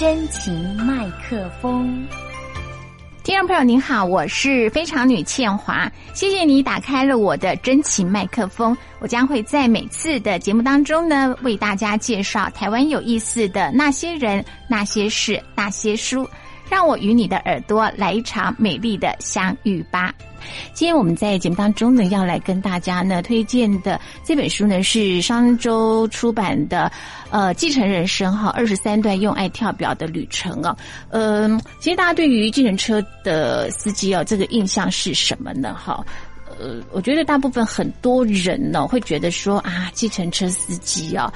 真情麦克风。听众朋友您好，我是非常女倩华，谢谢你打开了我的真情麦克风。我将会在每次的节目当中呢，为大家介绍台湾有意思的那些人、那些事、那些书，让我与你的耳朵来一场美丽的相遇吧。今天我们在节目当中呢，要来跟大家呢推荐的这本书呢，是商周出版的，呃，《继承人生》哈，二十三段用爱跳表的旅程啊。嗯，其实大家对于计程车的司机哦，这个印象是什么呢？哈，呃，我觉得大部分很多人呢会觉得说啊，计程车司机啊，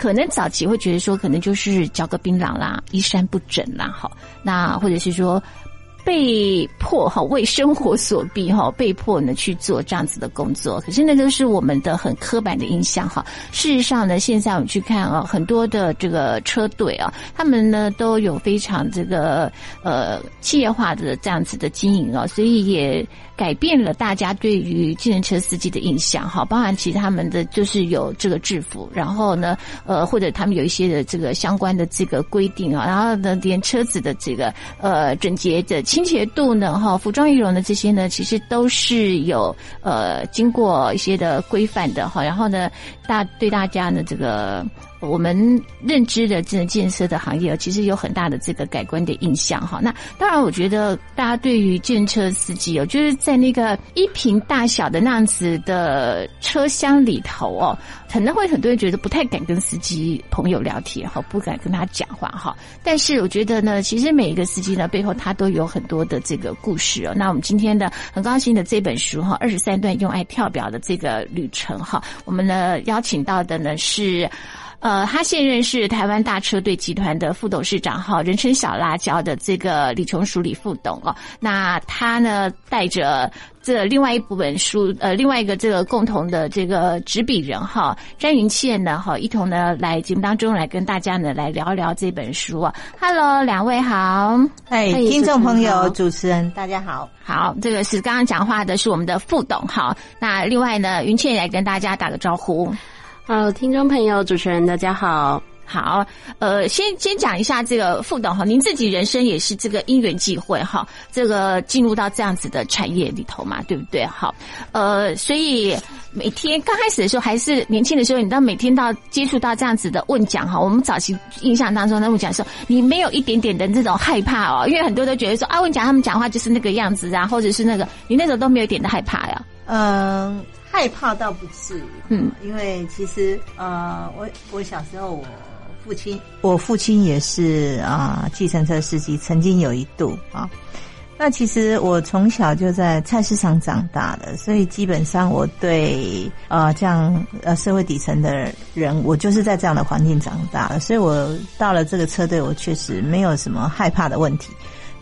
可能早期会觉得说，可能就是嚼个槟榔啦，衣衫不整啦，好，那或者是说。被迫哈为生活所逼哈，被迫呢去做这样子的工作，可是那都是我们的很刻板的印象哈。事实上呢，现在我们去看啊，很多的这个车队啊，他们呢都有非常这个呃企业化的这样子的经营啊，所以也。改变了大家对于自行车司机的印象，哈，包含其实他们的就是有这个制服，然后呢，呃，或者他们有一些的这个相关的这个规定啊，然后呢，连车子的这个呃整洁的清洁度呢，哈，服装仪容的这些呢，其实都是有呃经过一些的规范的，哈，然后呢，大对大家呢这个。我们认知的这建设的行业，其实有很大的这个改观的印象哈。那当然，我觉得大家对于建车司机哦，就是在那个一平大小的那样子的车厢里头哦，可能会很多人觉得不太敢跟司机朋友聊天哈，不敢跟他讲话哈。但是我觉得呢，其实每一个司机呢背后他都有很多的这个故事哦。那我们今天的很高兴的这本书哈，二十三段用爱跳表的这个旅程哈，我们呢邀请到的呢是。呃，他现任是台湾大车队集团的副董事长，哈，人称小辣椒的这个李琼淑李副董哦。那他呢，带着这另外一部分书，呃，另外一个这个共同的这个执笔人哈，詹云倩呢，哈，一同呢来节目当中来跟大家呢来聊聊这本书啊。Hello，两位好，哎，听众朋友，主持人大家好，好，这个是刚刚讲话的是我们的副董，哈，那另外呢，云倩也来跟大家打个招呼。好，听众朋友，主持人大家好，好，呃，先先讲一下这个副董哈，您自己人生也是这个因缘际会哈，这个进入到这样子的产业里头嘛，对不对？好，呃，所以每天刚开始的时候还是年轻的时候，你知道每天到接触到这样子的问讲哈，我们早期印象当中那问讲时候，你没有一点点的这种害怕哦，因为很多都觉得说啊，问讲他们讲话就是那个样子啊，或者是那个，你那时候都没有一点的害怕呀？嗯。害怕倒不至于，嗯，因为其实呃，我我小时候我父亲，我父亲也是啊，计程车司机，曾经有一度啊。那其实我从小就在菜市场长大的，所以基本上我对呃这样呃社会底层的人，我就是在这样的环境长大的，所以我到了这个车队，我确实没有什么害怕的问题。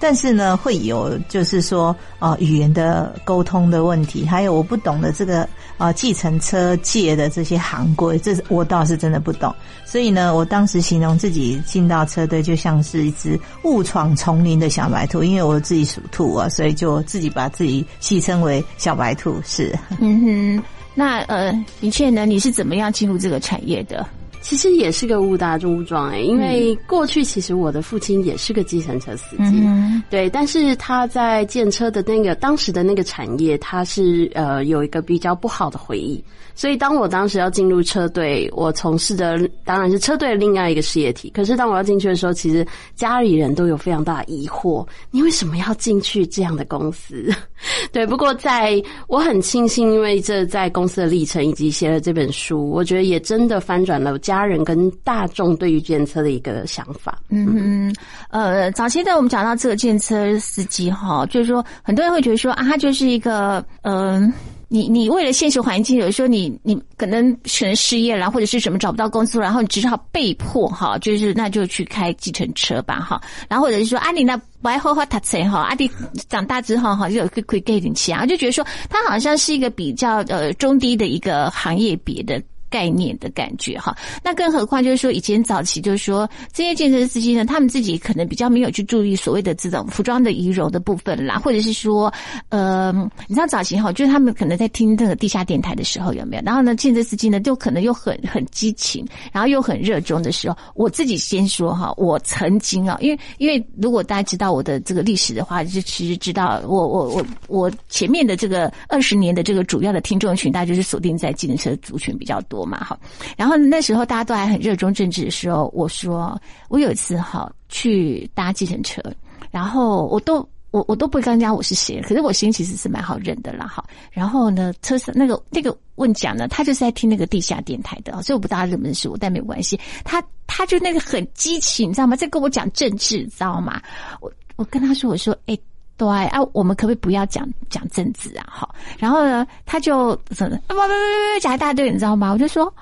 但是呢，会有就是说，啊，语言的沟通的问题，还有我不懂的这个啊，计程车界的这些行规，这我倒是真的不懂。所以呢，我当时形容自己进到车队，就像是一只误闯丛林的小白兔，因为我自己属兔啊，所以就自己把自己戏称为小白兔。是，嗯哼，那呃，李倩呢，你是怎么样进入这个产业的？其实也是个误打误撞哎，因为过去其实我的父亲也是个计程车司机，嗯对，但是他在建车的那个当时的那个产业，他是呃有一个比较不好的回忆。所以，当我当时要进入车队，我从事的当然是车队另外一个事业体。可是，当我要进去的时候，其实家里人都有非常大的疑惑：你为什么要进去这样的公司？对。不过，在我很庆幸，因为这在公司的历程以及写了这本书，我觉得也真的翻转了家人跟大众对于建车的一个想法。嗯嗯，呃，早期在我们讲到这个建车司机哈，就是说很多人会觉得说啊，他就是一个嗯。你你为了现实环境，有时候你你可能可能失业了，或者是什么找不到工作，然后你只好被迫哈，就是那就去开计程车吧哈，然后或者是说啊，你那不爱好好读册哈，阿弟长大之后哈，就可可以给点钱啊，就觉得说他好像是一个比较呃中低的一个行业别的概念的感觉哈。那更何况就是说，以前早期就是说，这些健身司机呢，他们自己可能比较没有去注意所谓的这种服装的仪容的部分啦，或者是说，呃，你知道早期哈，就是他们可能在听这个地下电台的时候有没有？然后呢，健身司机呢，就可能又很很激情，然后又很热衷的时候，我自己先说哈，我曾经啊，因为因为如果大家知道我的这个历史的话，就其实知道我我我我前面的这个二十年的这个主要的听众群，大家就是锁定在计程车族群比较多我嘛，哈。然后那时候大家都还很热衷政治的时候，我说我有一次哈去搭计程车，然后我都我我都不会跟人家我是谁，可是我心其实是蛮好认的啦，哈。然后呢，车上那个那个问讲呢，他就是在听那个地下电台的，所以我不知道他认不认识我，但没有关系。他他就那个很激情，你知道吗？在跟我讲政治，你知道吗？我我跟他说，我说哎。对啊，我们可不可以不要讲讲政治啊？好，然后呢，他就什么不不不不讲一大堆，你知道吗？我就说，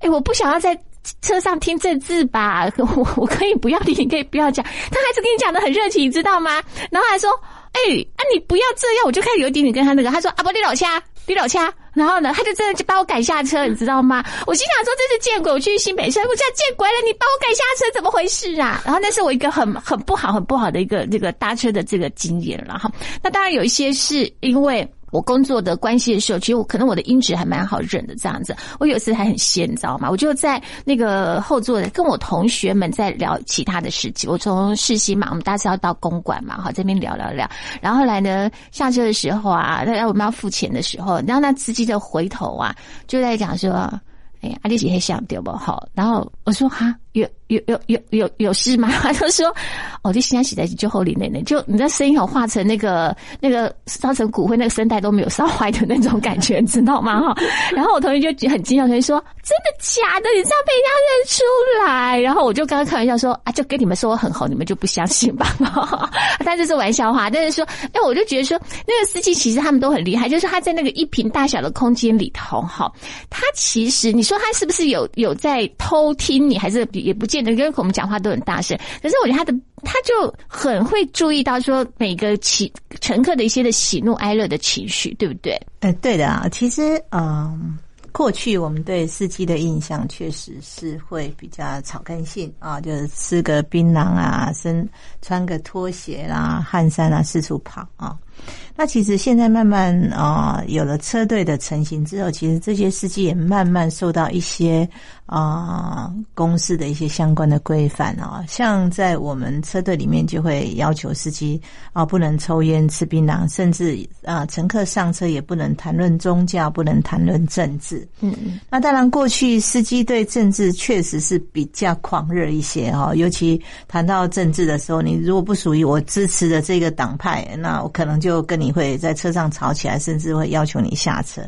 哎，我不想要在车上听政治吧，我我可以不要听，你可以不要讲。他还是跟你讲的很热情，你知道吗？然后还说，哎，啊你不要这样，我就开始有点点跟他那个，他说啊不，你老乡，你老掐。然后呢，他就真的就把我赶下车，你知道吗？我心想说这是见鬼！我去新北市，我叫见鬼了！你把我赶下车，怎么回事啊？然后那是我一个很很不好、很不好的一个这个搭车的这个经验了哈。那当然有一些是因为。我工作的关系的时候，其实我可能我的音质还蛮好认的，这样子。我有一次还很闲，你知道吗？我就在那个后座的跟我同学们在聊其他的事情。我从世新嘛，我们大家要到公馆嘛，哈，这边聊聊聊。然后来呢，下车的时候啊，那我们要付钱的时候，然后那司机就回头啊，就在讲说：“哎呀，阿丽姐很想对不？好。”然后我说：“哈。”有有有有有有事吗？他就说：“哦，就现在写在就后里奶奶，就你的声音好化成那个那个烧成骨灰，那个声带都没有烧坏的那种感觉，知道吗？哈。然后我同学就很惊讶，同学说：真的假的？你这样被人家认出来？然后我就刚刚开玩笑说：啊，就跟你们说我很红，你们就不相信吧？但这是玩笑话。但是说，哎，我就觉得说，那个司机其实他们都很厉害，就是他在那个一瓶大小的空间里头，哈，他其实你说他是不是有有在偷听你，还是？也不见得，因为我们讲话都很大声。可是我觉得他的，他就很会注意到说每个骑乘客的一些的喜怒哀乐的情绪，对不对？哎，对的啊。其实，嗯，过去我们对司机的印象确实是会比较草根性啊，就是吃个槟榔啊，身穿个拖鞋啦、汗衫啊，四处跑啊。那其实现在慢慢啊，有了车队的成型之后，其实这些司机也慢慢受到一些啊公司的一些相关的规范啊，像在我们车队里面就会要求司机啊不能抽烟、吃槟榔，甚至啊乘客上车也不能谈论宗教、不能谈论政治。嗯嗯。那当然，过去司机对政治确实是比较狂热一些哈，尤其谈到政治的时候，你如果不属于我支持的这个党派，那我可能就跟你。你会在车上吵起来，甚至会要求你下车。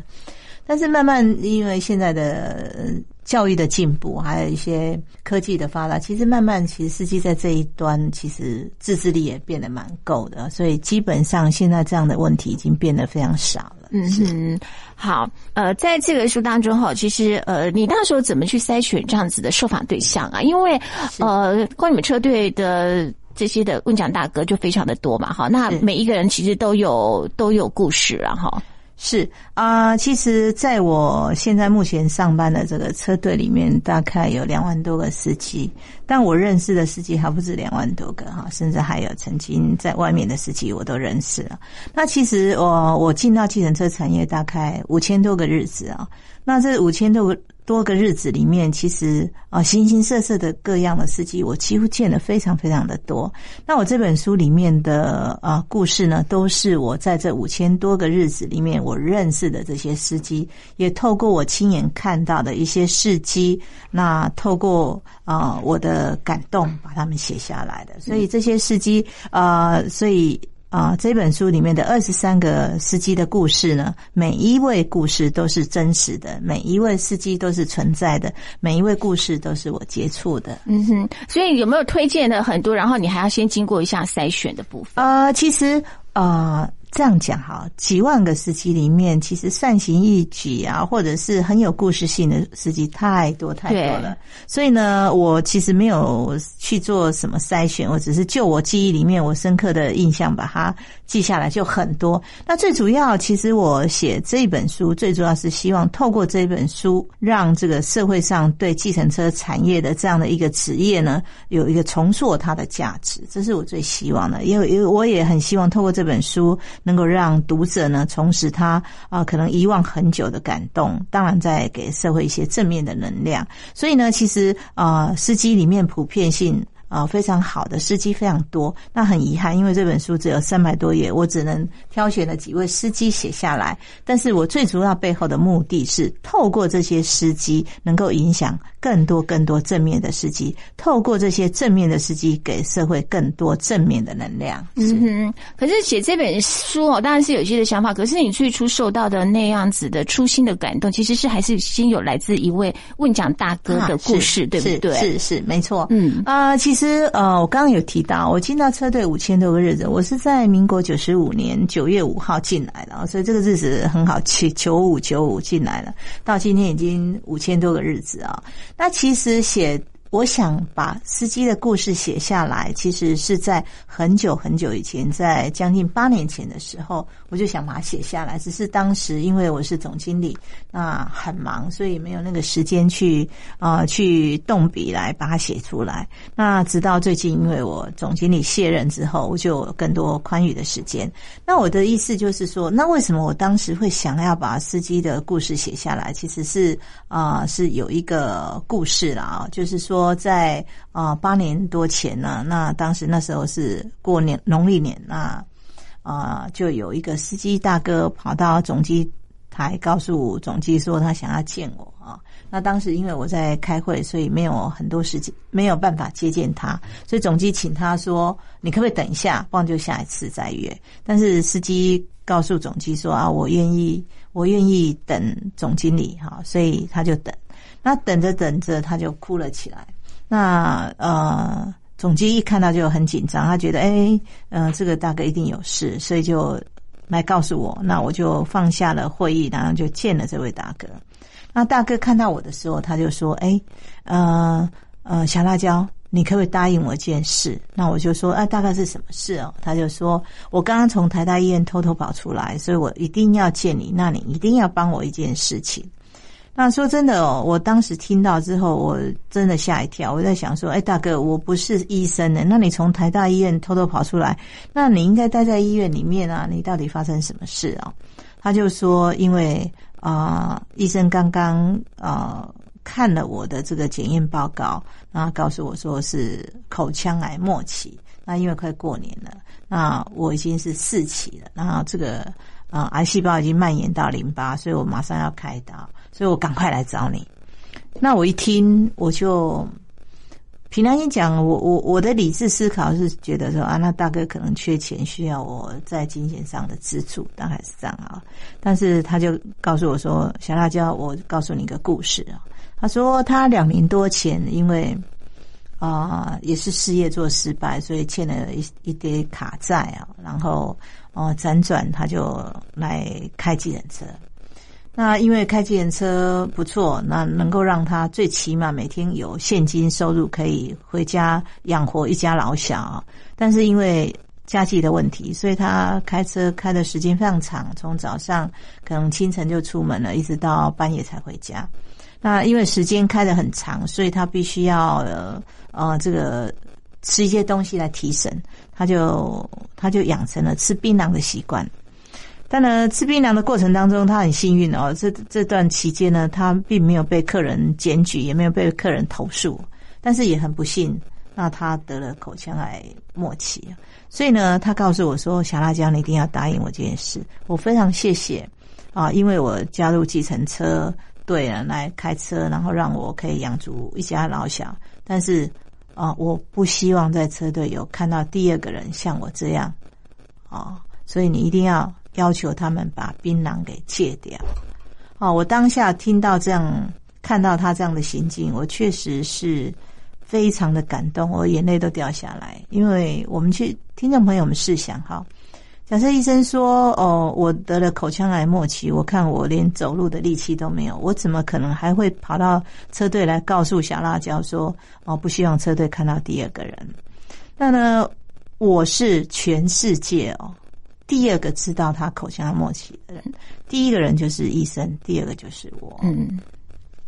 但是慢慢，因为现在的教育的进步，还有一些科技的发达，其实慢慢，其实司机在这一端，其实自制力也变得蛮够的。所以基本上，现在这样的问题已经变得非常少了。嗯嗯，好，呃，在这个书当中哈，其实呃，你那时候怎么去筛选这样子的受访对象啊？因为呃，关你们车队的。这些的问讲大哥就非常的多嘛，哈，那每一个人其实都有都有故事了，哈。是啊，其实在我现在目前上班的这个车队里面，大概有两万多个司机，但我认识的司机还不止两万多个哈，甚至还有曾经在外面的司机我都认识了。那其实我我进到计程车产业大概五千多个日子啊，那这五千多个。多个日子里面，其实啊，形形色色的各样的司机，我几乎见了非常非常的多。那我这本书里面的啊故事呢，都是我在这五千多个日子里面我认识的这些司机，也透过我亲眼看到的一些事迹，那透过啊我的感动，把他们写下来的。所以这些司机啊，所以。啊，这本书里面的二十三个司机的故事呢，每一位故事都是真实的，每一位司机都是存在的，每一位故事都是我接触的。嗯哼，所以有没有推荐的很多？然后你还要先经过一下筛选的部分？呃，其实啊，这样讲哈，几万个司机里面，其实善行义举啊，或者是很有故事性的司机太多太多了。所以呢，我其实没有去做什么筛选，我只是就我记忆里面我深刻的印象把它记下来，就很多。那最主要，其实我写这本书，最主要是希望透过这本书，让这个社会上对计程车产业的这样的一个职业呢，有一个重塑它的价值。这是我最希望的，因为因为我也很希望透过这本书。能够让读者呢重拾他啊可能遗忘很久的感动，当然在给社会一些正面的能量。所以呢，其实啊，司机里面普遍性。啊，非常好的司机非常多，那很遗憾，因为这本书只有三百多页，我只能挑选了几位司机写下来。但是我最主要背后的目的是，透过这些司机，能够影响更多更多正面的司机，透过这些正面的司机，给社会更多正面的能量。嗯哼。可是写这本书哦，当然是有些的想法。可是你最初受到的那样子的初心的感动，其实是还是先有来自一位问讲大哥的故事，对不对？是是没错。嗯啊，其实。其实呃，我刚刚有提到，我进到车队五千多个日子，我是在民国九十五年九月五号进来的，所以这个日子很好，七九五九五进来了，到今天已经五千多个日子啊。那其实写。我想把司机的故事写下来，其实是在很久很久以前，在将近八年前的时候，我就想把它写下来。只是当时因为我是总经理，那很忙，所以没有那个时间去啊去动笔来把它写出来。那直到最近，因为我总经理卸任之后，我就有更多宽裕的时间。那我的意思就是说，那为什么我当时会想要把司机的故事写下来？其实是啊，是有一个故事了啊，就是说。说在啊八年多前呢，那当时那时候是过年农历年，那啊就有一个司机大哥跑到总机台告诉总机说他想要见我啊。那当时因为我在开会，所以没有很多时间，没有办法接见他，所以总机请他说你可不可以等一下，不然就下一次再约。但是司机告诉总机说啊，我愿意，我愿意等总经理哈，所以他就等。那等着等着，他就哭了起来。那呃，总机一看到就很紧张，他觉得哎，呃，这个大哥一定有事，所以就来告诉我。那我就放下了会议，然后就见了这位大哥。那大哥看到我的时候，他就说：“哎，呃呃，小辣椒，你可不可以答应我一件事？”那我就说：“哎，大概是什么事哦？”他就说：“我刚刚从台大医院偷偷跑出来，所以我一定要见你。那你一定要帮我一件事情。”那说真的哦，我当时听到之后，我真的吓一跳。我在想说，哎，大哥，我不是医生呢，那你从台大医院偷偷跑出来，那你应该待在医院里面啊？你到底发生什么事啊？他就说，因为啊，医生刚刚啊看了我的这个检验报告，然后告诉我说是口腔癌末期。那因为快过年了，那我已经是四期了，然后这个啊癌细胞已经蔓延到淋巴，所以我马上要开刀。所以我赶快来找你。那我一听，我就平常心讲，我我我的理智思考是觉得说啊，那大哥可能缺钱，需要我在金钱上的资助，大概是这样啊。但是他就告诉我说：“小辣椒，我告诉你一个故事啊。”他说他两年多前，因为啊也是事业做失败，所以欠了一一堆卡债啊，然后哦辗转他就来开计程车。那因为开计程车不错，那能够让他最起码每天有现金收入，可以回家养活一家老小。但是因为家计的问题，所以他开车开的时间非常长，从早上可能清晨就出门了，一直到半夜才回家。那因为时间开的很长，所以他必须要呃呃这个吃一些东西来提神，他就他就养成了吃槟榔的习惯。但呢，吃槟榔的过程当中，他很幸运哦。这这段期间呢，他并没有被客人检举，也没有被客人投诉。但是也很不幸，那他得了口腔癌末期。所以呢，他告诉我说：“小辣椒，你一定要答应我这件事。”我非常谢谢啊，因为我加入计程车队了，来开车，然后让我可以养足一家老小。但是啊，我不希望在车队有看到第二个人像我这样啊，所以你一定要。要求他们把槟榔给戒掉。哦，我当下听到这样，看到他这样的行径，我确实是非常的感动，我眼泪都掉下来。因为我们去听众朋友们试想哈，假设医生说：“哦，我得了口腔癌末期，我看我连走路的力气都没有，我怎么可能还会跑到车队来告诉小辣椒说：‘哦，不希望车队看到第二个人’？那呢，我是全世界哦第二个知道他口腔癌末期的人，第一个人就是医生，第二个就是我。嗯，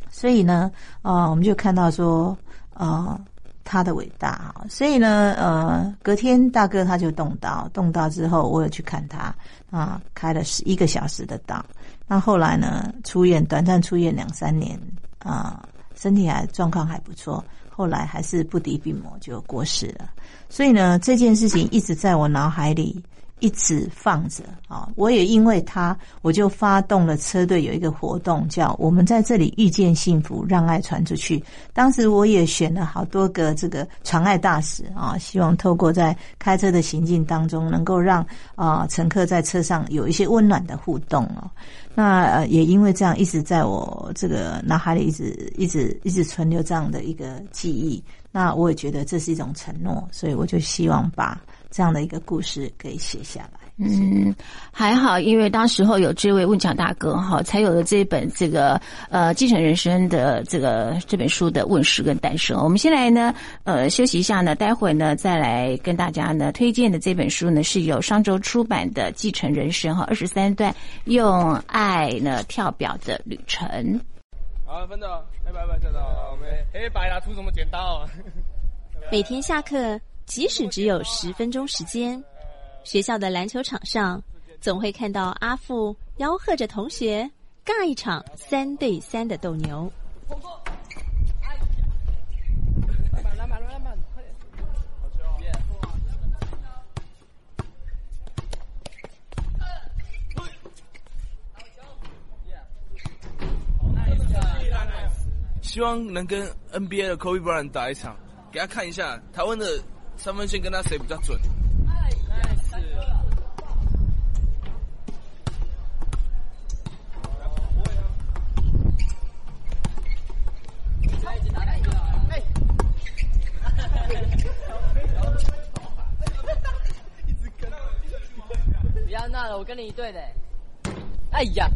所以呢，啊，我们就看到说，啊。”他的伟大啊，所以呢，呃，隔天大哥他就动刀，动刀之后，我有去看他啊，开了十一个小时的刀。那后来呢，出院，短暂出院两三年啊，身体还状况还不错。后来还是不敌病魔就过世了。所以呢，这件事情一直在我脑海里。一直放着啊！我也因为他，我就发动了车队有一个活动，叫“我们在这里遇见幸福，让爱传出去”。当时我也选了好多个这个传爱大使啊，希望透过在开车的行进当中，能够让啊乘客在车上有一些温暖的互动哦。那呃，也因为这样，一直在我这个脑海里一直一直一直存留这样的一个记忆。那我也觉得这是一种承诺，所以我就希望把。这样的一个故事可以写下来。嗯，还好，因为当时候有这位问讲大哥哈，才有了这本这个呃继承人生的这个这本书的问世跟诞生。我们先来呢呃休息一下呢，待会呢再来跟大家呢推荐的这本书呢是由上周出版的《继承人生》哈，二十三段用爱呢跳表的旅程。好，分的，拜拜拜，校长，我们黑白啦，出什么剪刀？每天下课。即使只有十分钟时间，学校的篮球场上总会看到阿富吆喝着同学，尬一场三对三的斗牛。希望能跟 NBA 的 Kobe Bryant 打一场，给他看一下台湾的。三分线跟他谁比较准？不要闹了，我跟你一队的。哎呀！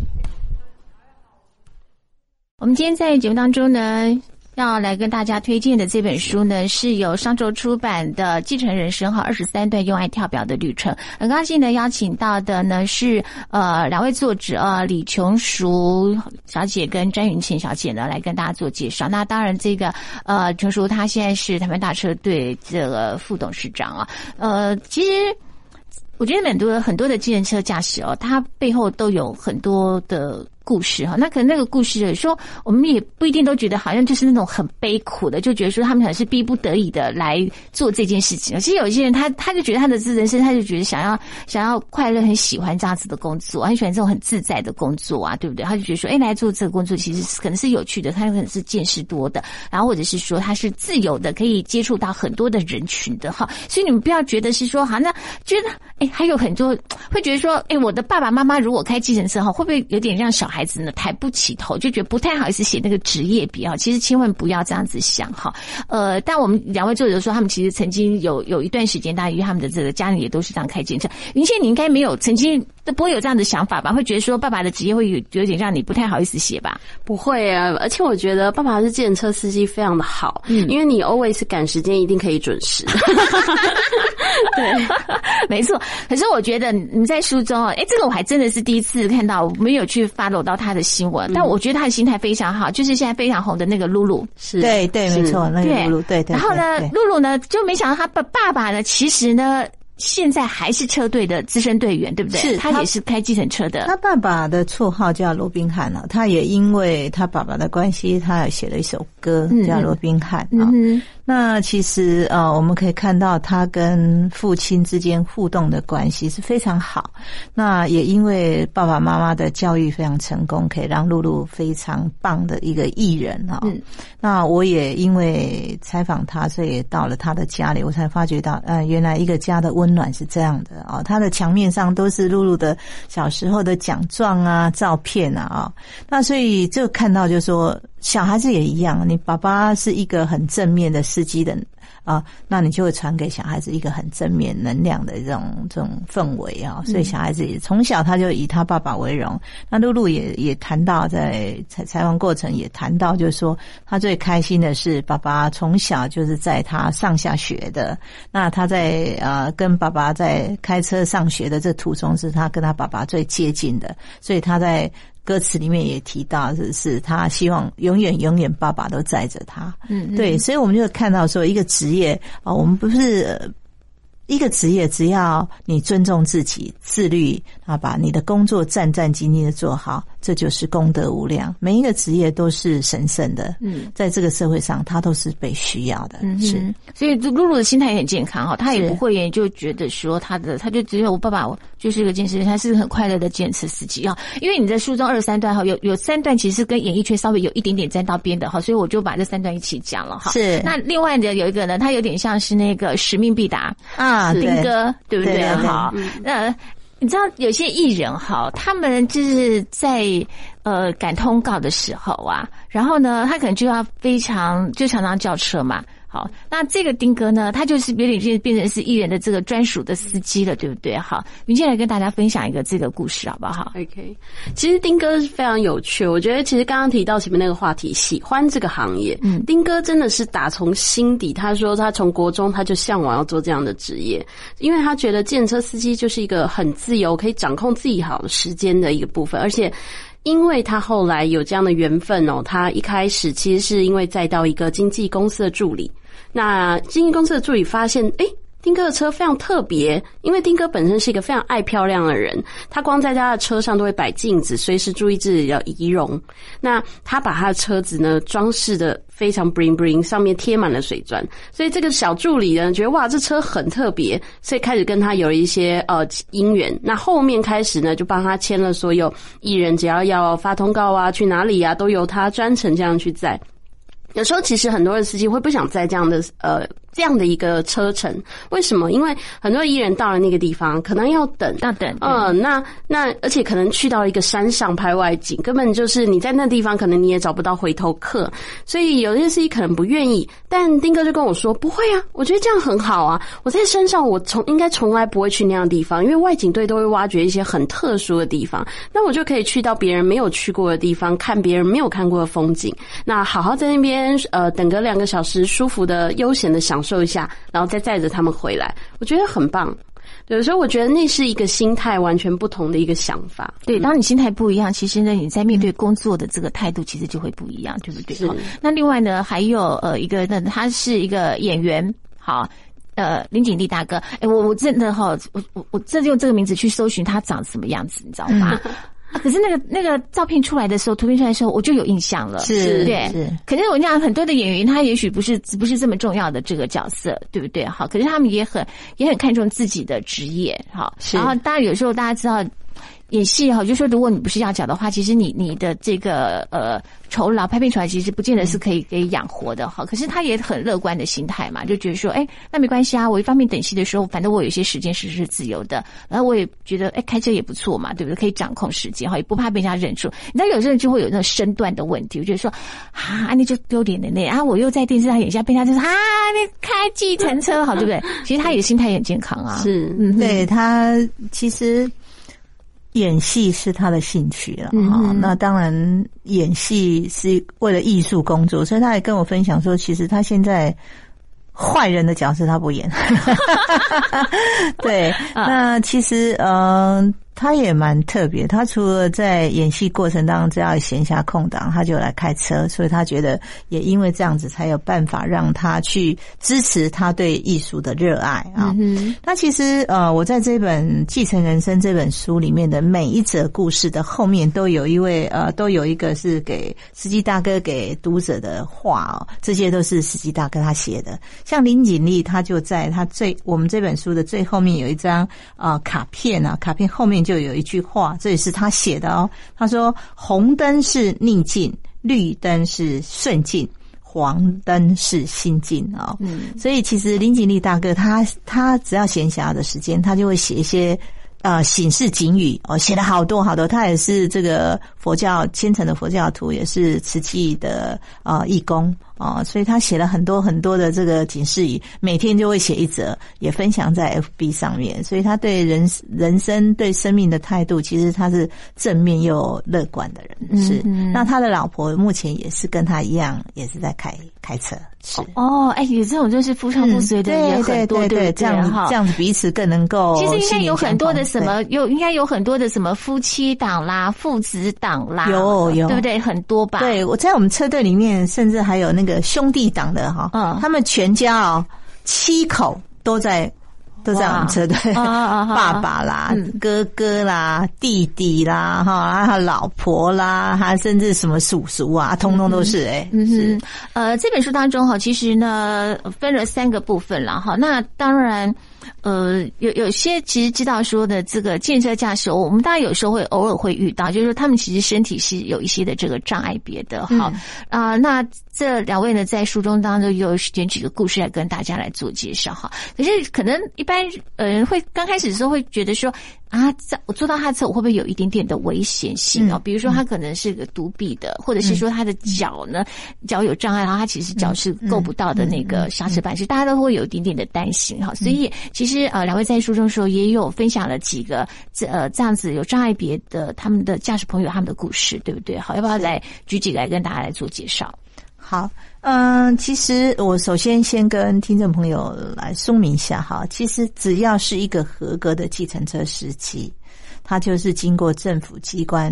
我们今天在节目当中呢。要来跟大家推荐的这本书呢，是由商周出版的《继承人生号二十三段用爱跳表的旅程》。很高兴呢，邀请到的呢是呃两位作者啊，李琼淑小姐跟詹云倩小姐呢，来跟大家做介绍。那当然，这个呃琼淑她现在是台湾大车队这个副董事长啊。呃，其实我觉得很多很多的计程车驾驶哦，它背后都有很多的。故事哈，那可能那个故事说，我们也不一定都觉得好像就是那种很悲苦的，就觉得说他们可能是逼不得已的来做这件事情。其实有些人他他就觉得他的自人生，他就觉得想要想要快乐，很喜欢这样子的工作，很喜欢这种很自在的工作啊，对不对？他就觉得说，哎，来做这个工作其实可能是有趣的，他可能是见识多的，然后或者是说他是自由的，可以接触到很多的人群的哈。所以你们不要觉得是说，好那觉得哎，还有很多会觉得说，哎，我的爸爸妈妈如果开计程车哈，会不会有点让小孩？孩子呢抬不起头，就觉得不太好意思写那个职业笔啊。其实千万不要这样子想哈。呃，但我们两位作者说，他们其实曾经有有一段时间，大约他们的这个家里也都是这样开建车。云倩，你应该没有曾经都不会有这样的想法吧？会觉得说爸爸的职业会有有点让你不太好意思写吧？不会啊，而且我觉得爸爸是建车司机，非常的好。嗯，因为你 always 赶时间，一定可以准时。对，没错。可是我觉得你在书中啊，哎，这个我还真的是第一次看到，没有去 follow。到他的新闻，但我觉得他的心态非常好，就是现在非常红的那个露露，是对对，没错，那个露露，对对。然后呢，露露呢就没想到他爸爸爸呢，其实呢。现在还是车队的资深队员，对不对？是他也是开计程车的。他爸爸的绰号叫罗宾汉呢，他也因为他爸爸的关系，他也写了一首歌叫罗宾汉啊。那其实呃，我们可以看到他跟父亲之间互动的关系是非常好。那也因为爸爸妈妈的教育非常成功，可以让露露非常棒的一个艺人啊。那我也因为采访他，所以到了他的家里，我才发觉到，呃，原来一个家的温。温暖是这样的啊，他的墙面上都是露露的小时候的奖状啊、照片啊啊，那所以就看到就说。小孩子也一样，你爸爸是一个很正面的司机的，啊，那你就会传给小孩子一个很正面能量的这种这种氛围啊。所以小孩子也从小他就以他爸爸为荣。那露露也也谈到在采采访过程也谈到，就是说他最开心的是爸爸从小就是在他上下学的。那他在呃跟爸爸在开车上学的这途中，是他跟他爸爸最接近的，所以他在。歌词里面也提到，是是他希望永远永远爸爸都载着他。嗯，对，所以我们就看到说，一个职业啊，我们不是。一个职业，只要你尊重自己、自律啊，把你的工作战战兢兢的做好，这就是功德无量。每一个职业都是神圣的，嗯，在这个社会上，他都是被需要的。嗯，是。所以露露的心态也很健康哈，他也不会就觉得说他的，他就只有我爸爸就是一个健身，他是很快乐的健身司机啊。因为你在书中二三段哈，有有三段其实跟演艺圈稍微有一点点沾到边的哈，所以我就把这三段一起讲了哈。是。那另外的有一个呢，他有点像是那个使命必达啊。啊，丁哥，对不对？好，那你知道有些艺人哈，他们就是在呃赶通告的时候啊，然后呢，他可能就要非常就常常叫车嘛。好，那这个丁哥呢，他就是有点变变成是艺人的这个专属的司机了，对不对？好，明天来跟大家分享一个这个故事，好不好？OK，其实丁哥是非常有趣，我觉得其实刚刚提到前面那个话题，喜欢这个行业，嗯，丁哥真的是打从心底，他说他从国中他就向往要做这样的职业，因为他觉得建车司机就是一个很自由，可以掌控自己好的时间的一个部分，而且因为他后来有这样的缘分哦，他一开始其实是因为再到一个经纪公司的助理。那经纪公司的助理发现，哎，丁哥的车非常特别，因为丁哥本身是一个非常爱漂亮的人，他光在他的车上都会摆镜子，随时注意自己的仪容。那他把他的车子呢装饰的非常 bling bling，上面贴满了水钻，所以这个小助理呢觉得哇，这车很特别，所以开始跟他有一些呃姻缘。那后面开始呢，就帮他签了所有艺人，只要要发通告啊，去哪里啊，都由他专程这样去载。有时候其实很多的司机会不想在这样的呃。这样的一个车程，为什么？因为很多艺人到了那个地方，可能要等，要等。嗯，那那而且可能去到一个山上拍外景，根本就是你在那地方，可能你也找不到回头客。所以有些司机可能不愿意。但丁哥就跟我说：“不会啊，我觉得这样很好啊。我在山上，我从应该从来不会去那样的地方，因为外景队都会挖掘一些很特殊的地方。那我就可以去到别人没有去过的地方，看别人没有看过的风景。那好好在那边呃等个两个小时，舒服的悠闲的享。”受一下，然后再载着他们回来，我觉得很棒。有时候我觉得那是一个心态完全不同的一个想法。对，当你心态不一样，其实呢，你在面对工作的这个态度其实就会不一样，对不对？是。那另外呢，还有呃一个，那他是一个演员，好，呃林景丽大哥，哎，我我真的哈，我我我这用这个名字去搜寻他长什么样子，你知道吗？可是那个那个照片出来的时候，图片出来的时候，我就有印象了。是，对。是可是我讲很多的演员，他也许不是不是这么重要的这个角色，对不对？好，可是他们也很也很看重自己的职业，好。然后，当然有时候大家知道。演戏哈，就说如果你不是要角的话，其实你你的这个呃酬劳拍片出来，其实不见得是可以给养活的哈。可是他也很乐观的心态嘛，就觉得说，哎，那没关系啊。我一方面等戏的时候，反正我有一些时间是是自由的，然后我也觉得，哎，开车也不错嘛，对不对？可以掌控时间哈，也不怕被人家认出。你知道，有些人就会有那种身段的问题，我觉得说，啊，那就丢脸的那啊，我又在电视上演下，被他就说啊，你开计程车好，对不对？其实他也心态也很健康啊，是，嗯，对他其实。演戏是他的兴趣了哈，那当然演戏是为了艺术工作，所以他也跟我分享说，其实他现在坏人的角色他不演。对，那其实嗯。他也蛮特别，他除了在演戏过程当中只要闲暇空档，他就来开车，所以他觉得也因为这样子才有办法让他去支持他对艺术的热爱啊。嗯那其实呃，我在这本《继承人生》这本书里面的每一则故事的后面都有一位呃，都有一个是给司机大哥给读者的话哦，这些都是司机大哥他写的。像林锦丽，他就在他最我们这本书的最后面有一张啊卡片啊，卡片后面。就有一句话，这也是他写的哦。他说：“红灯是逆境，绿灯是顺境，黄灯是心境。”哦，嗯，所以其实林景丽大哥他他只要闲暇的时间，他就会写一些呃醒世警语哦，写了好多好多。他也是这个佛教虔诚的佛教徒，也是慈济的啊义工哦，所以他写了很多很多的这个警示语，每天就会写一则，也分享在 FB 上面。所以他对人人生、对生命的态度，其实他是正面又乐观的人。是，那他的老婆目前也是跟他一样，也是在开开车。是哦，哎，有这种就是夫唱妇随的也很多，对这样哈这样子彼此更能够。其实应该有很多的什么，有应该有很多的什么夫妻档啦、父子档啦，有有对不对？很多吧？对，我在我们车队里面，甚至还有那个兄弟党的哈，嗯，他们全家哦七口都在。都在我们车队，爸爸啦、哥哥啦、弟弟啦，哈，他老婆啦，他甚至什么叔叔啊，通通都是哎。嗯哼，呃，这本书当中哈，其实呢分了三个部分了哈。那当然。呃，有有些其实知道说的这个建设驾驶，我们大家有时候会偶尔会遇到，就是说他们其实身体是有一些的这个障碍别的哈啊。那这两位呢，在书中当中有选几个故事来跟大家来做介绍哈。可是可能一般呃会刚开始的时候会觉得说。啊，在我坐到他的车，我会不会有一点点的危险性啊？比如说，他可能是个独臂的，或者是说他的脚呢，脚有障碍，然后他其实脚是够不到的那个刹车板，是大家都会有一点点的担心哈。所以，其实呃，两位在书中时候也有分享了几个这呃这样子有障碍别的他们的驾驶朋友他们的故事，对不对？好，要不要来举几个来跟大家来做介绍？好。嗯，其实我首先先跟听众朋友来说明一下哈，其实只要是一个合格的计程车司机，他就是经过政府机关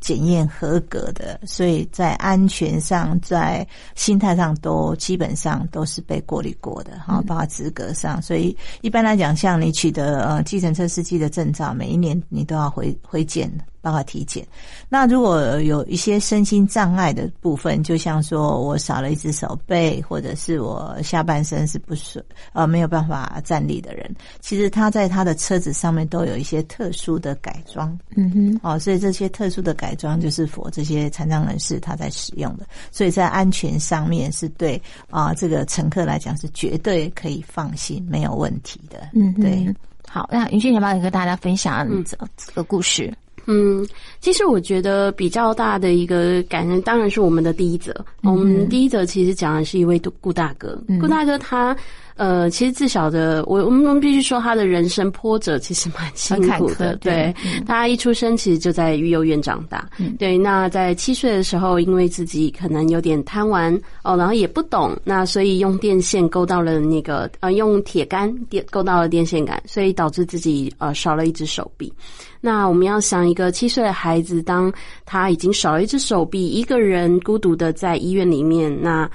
检验合格的，所以在安全上、在心态上都基本上都是被过滤过的哈，包括资格上。所以一般来讲，像你取得呃计程车司机的证照，每一年你都要回回检的。办法体检。那如果有一些身心障碍的部分，就像说我少了一只手背，或者是我下半身是不顺，呃，没有办法站立的人，其实他在他的车子上面都有一些特殊的改装。嗯哼，哦，所以这些特殊的改装就是佛这些残障人士他在使用的，所以在安全上面是对啊这个乘客来讲是绝对可以放心没有问题的。嗯，对。好，那云俊要不要跟大家分享这这个故事？嗯，其实我觉得比较大的一个感人，当然是我们的第一则。我们第一则其实讲的是一位顾大哥，顾大哥他。呃，其实自小的我，我们必须说他的人生波折其实蛮辛苦的。对，他一出生其实就在育幼院长大。对，那在七岁的时候，因为自己可能有点贪玩哦，然后也不懂，那所以用电线勾到了那个呃，用铁杆电勾到了电线杆，所以导致自己呃少了一只手臂。那我们要想一个七岁的孩子，当他已经少了一只手臂，一个人孤独的在医院里面，那。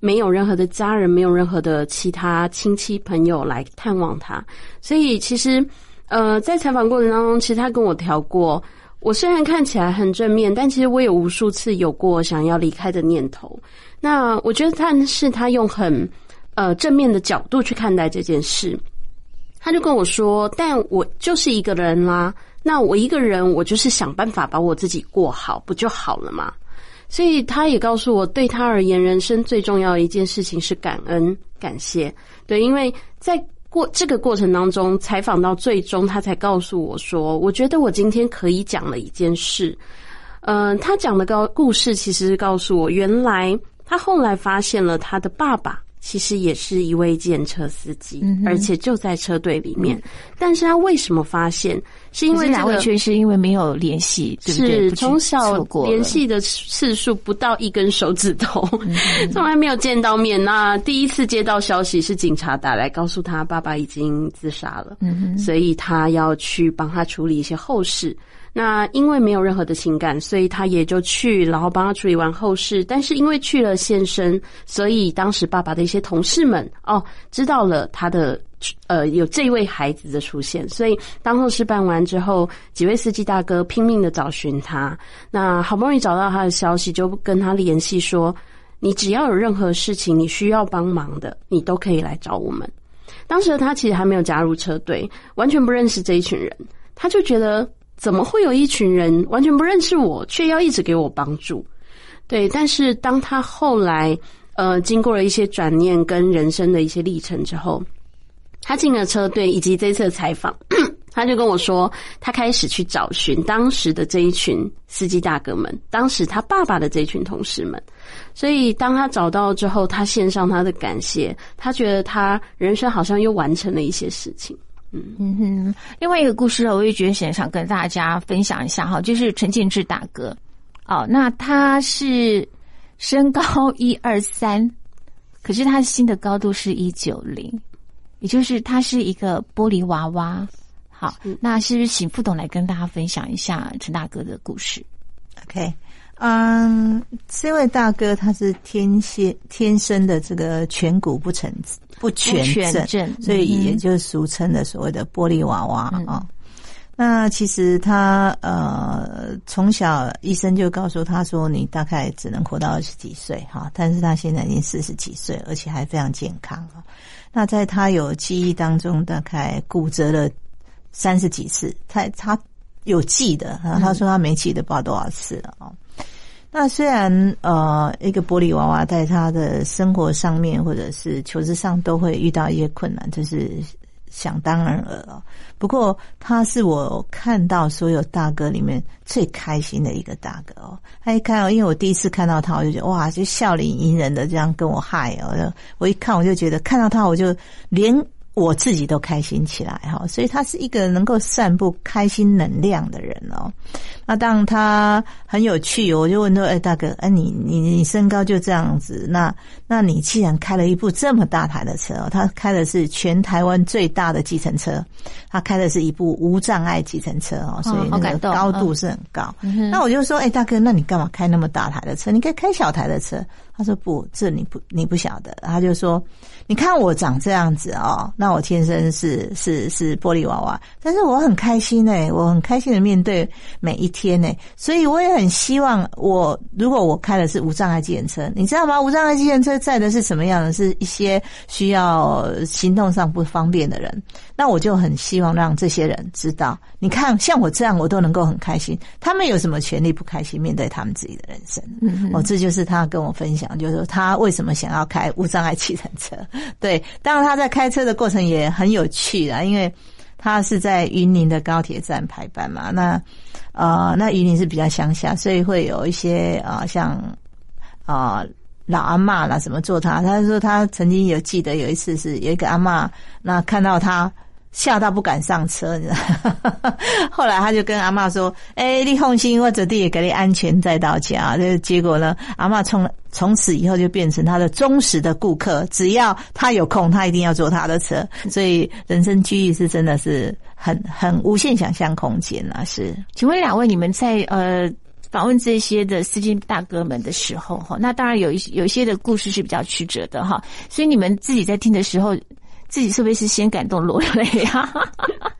没有任何的家人，没有任何的其他亲戚朋友来探望他，所以其实，呃，在采访过程当中，其实他跟我调过。我虽然看起来很正面，但其实我有无数次有过想要离开的念头。那我觉得他是他用很呃正面的角度去看待这件事。他就跟我说：“但我就是一个人啦，那我一个人，我就是想办法把我自己过好，不就好了吗？”所以他也告诉我，对他而言，人生最重要的一件事情是感恩、感谢。对，因为在过这个过程当中，采访到最终，他才告诉我说：“我觉得我今天可以讲了一件事。”嗯，他讲的告故事，其实是告诉我，原来他后来发现了他的爸爸。其实也是一位建车司机，而且就在车队里面。但是他为什么发现？是因为两位却是因为没有联系，是从小联系的次数不到一根手指头，从来没有见到面。那第一次接到消息是警察打来告诉他爸爸已经自杀了，所以他要去帮他处理一些后事。那因为没有任何的情感，所以他也就去，然后帮他处理完后事。但是因为去了现身，所以当时爸爸的一些同事们哦知道了他的呃有这位孩子的出现，所以当后事办完之后，几位司机大哥拼命的找寻他。那好不容易找到他的消息，就跟他联系说：“你只要有任何事情你需要帮忙的，你都可以来找我们。”当时他其实还没有加入车队，完全不认识这一群人，他就觉得。怎么会有一群人完全不认识我，却要一直给我帮助？对，但是当他后来呃经过了一些转念跟人生的一些历程之后，他进了车队，以及这次的采访，他就跟我说，他开始去找寻当时的这一群司机大哥们，当时他爸爸的这群同事们。所以当他找到之后，他献上他的感谢，他觉得他人生好像又完成了一些事情。嗯嗯哼。另外一个故事，我也觉得想想跟大家分享一下哈，就是陈建志大哥。哦，那他是身高一二三，可是他新的高度是一九零，也就是他是一个玻璃娃娃。好，那是不是请副董来跟大家分享一下陈大哥的故事？OK，嗯，这位大哥他是天蝎天生的这个颧骨不成不全正，所以也就俗称的所谓的玻璃娃娃啊。那其实他呃从小医生就告诉他说，你大概只能活到二十几岁哈，但是他现在已经四十几岁，而且还非常健康啊。那在他有记忆当中，大概骨折了。三十几次，他他有记的，他说他没记得不知道多少次了哦。那虽然呃，一个玻璃娃娃在他的生活上面或者是求职上都会遇到一些困难，就是想当然了。不过他是我看到所有大哥里面最开心的一个大哥哦。他一看，因为我第一次看到他，我就觉得哇，就笑脸迎人的这样跟我嗨哦。我一看我就觉得看到他我就连。我自己都开心起来哈，所以他是一个能够散布开心能量的人哦。那当他很有趣，我就问他：“哎，大哥，哎，你你你身高就这样子，那那你既然开了一部这么大台的车，他开的是全台湾最大的计程车，他开的是一部无障碍计程车哦，所以那个高度是很高。那我就说：哎，大哥，那你干嘛开那么大台的车？你可以开小台的车。他说不，这你不你不晓得。他就说：你看我长这样子哦，那我天生是是是玻璃娃娃，但是我很开心哎，我很开心的面对每一天呢。所以我也很希望，我如果我开的是无障碍计程车，你知道吗？无障碍计程车载的是什么样的？是一些需要行动上不方便的人。那我就很希望让这些人知道，你看像我这样，我都能够很开心。他们有什么权利不开心？面对他们自己的人生，嗯哦，这就是他跟我分享。就是，他为什么想要开无障碍骑乘车？对，当然他在开车的过程也很有趣啊，因为他是在云林的高铁站排班嘛。那呃，那云林是比较乡下，所以会有一些啊，像啊老阿妈啦，什么做他。他说他曾经有记得有一次是有一个阿妈，那看到他。吓到不敢上车，你知道？后来他就跟阿妈说：“哎，你放心，我这地也给你安全再到家。”这结果呢，阿妈从从此以后就变成他的忠实的顾客，只要他有空，他一定要坐他的车。所以人生机遇是真的是很很无限想象空间啊！是，请问两位，你们在呃访问这些的司机大哥们的时候，哈，那当然有一有一些的故事是比较曲折的哈，所以你们自己在听的时候。自己是不是先感动落泪啊？